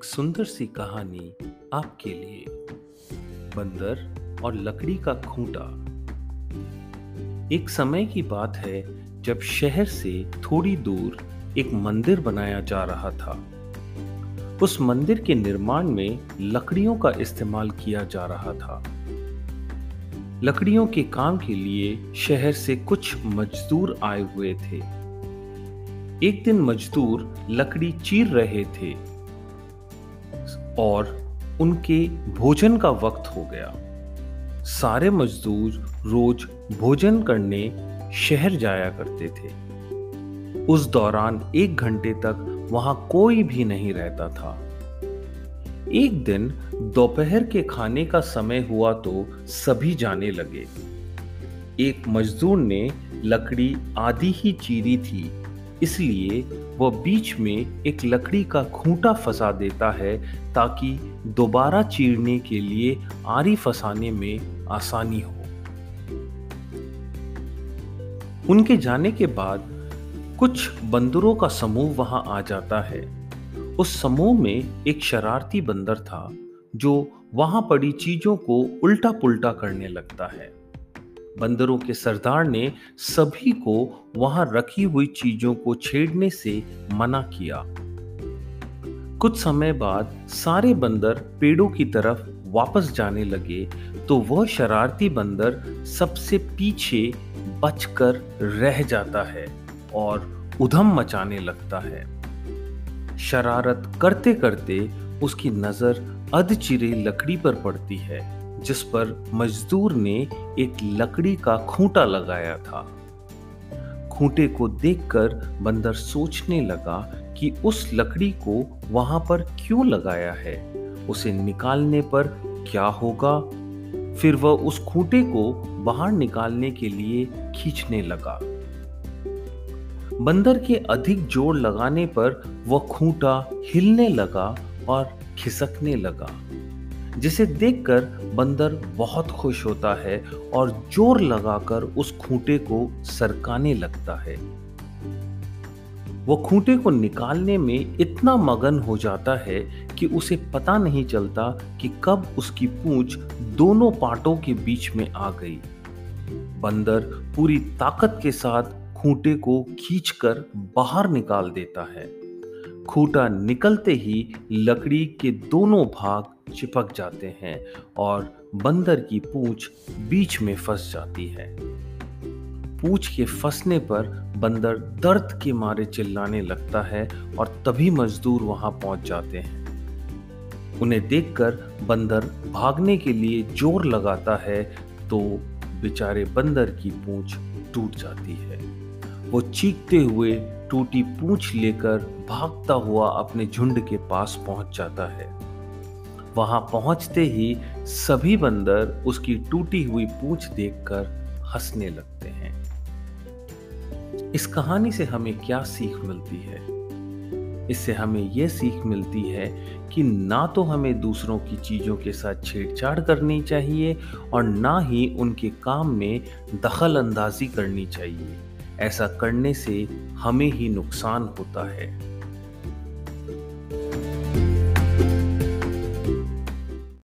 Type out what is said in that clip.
एक सुंदर सी कहानी आपके लिए। बंदर और लकड़ी का खूंटा। एक समय की बात है जब शहर से थोड़ी दूर एक मंदिर बनाया जा रहा था। उस मंदिर के निर्माण में लकड़ियों का इस्तेमाल किया जा रहा था। लकड़ियों के काम के लिए शहर से कुछ मजदूर आए हुए थे। एक दिन मजदूर लकड़ी चीर रहे थे। और उनके भोजन का वक्त हो गया। सारे मजदूर रोज भोजन करने शहर जाया करते थे। उस दौरान एक घंटे तक वहाँ कोई भी नहीं रहता था। एक दिन दोपहर के खाने का समय हुआ तो सभी जाने लगे। एक मजदूर ने लकड़ी आधी ही चीरी थी इसलिए वह बीच में एक लकड़ी का खूंटा फंसा देता है ताकि दोबारा चीरने के लिए आरी फंसाने में आसानी हो। उनके जाने के बाद कुछ बंदरों का समूह वहाँ आ जाता है। उस समूह में एक शरारती बंदर था जो वहाँ पड़ी चीज़ों को उल्टा पुल्टा करने लगता है। बंदरों के सरदार ने सभी को वहाँ रखी हुई चीज़ों को छेड़ने से मना किया। कुछ समय बाद सारे बंदर पेड़ों की तरफ़ वापस जाने लगे तो वह शरारती बंदर सबसे पीछे बचकर रह जाता है और उधम मचाने लगता है। शरारत करते करते उसकी नज़र अधचिरे लकड़ी पर पड़ती है। जिस पर मजदूर ने एक लकड़ी का खूंटा लगाया था। खूंटे को देखकर बंदर सोचने लगा कि उस लकड़ी को वहाँ पर क्यों लगाया है? उसे निकालने पर क्या होगा? फिर वह उस खूंटे को बाहर निकालने के लिए खींचने लगा। बंदर के अधिक ज़ोर लगाने पर वह खूंटा हिलने लगा और खिसकने लगा। जिसे देखकर बंदर बहुत खुश होता है और ज़ोर लगाकर उस खूंटे को सरकाने लगता है। वो खूंटे को निकालने में इतना मगन हो जाता है कि उसे पता नहीं चलता कि कब उसकी पूंछ दोनों पाटों के बीच में आ गई। बंदर पूरी ताकत के साथ खूंटे को खींचकर बाहर निकाल देता है। खूंटा निकलते ही लकड़ी के दोनों भाग चिपक जाते हैं और बंदर की पूछ बीच में फंस जाती है। पूंछ के फंसने पर बंदर दर्द के मारे चिल्लाने लगता है और तभी मजदूर वहाँ पहुँच जाते हैं। उन्हें देखकर बंदर भागने के लिए ज़ोर लगाता है तो बेचारे बंदर की पूंछ टूट जाती है। वो चीखते हुए टूटी पूंछ लेकर भागता हुआ अपने झुंड के पास पहुँच जाता है। वहाँ पहुँचते ही सभी बंदर उसकी टूटी हुई पूंछ देखकर हंसने लगते हैं। इस कहानी से हमें क्या सीख मिलती है? इससे हमें यह सीख मिलती है कि ना तो हमें दूसरों की चीज़ों के साथ छेड़छाड़ करनी चाहिए और ना ही उनके काम में दखल अंदाजी करनी चाहिए। ऐसा करने से हमें ही नुकसान होता है।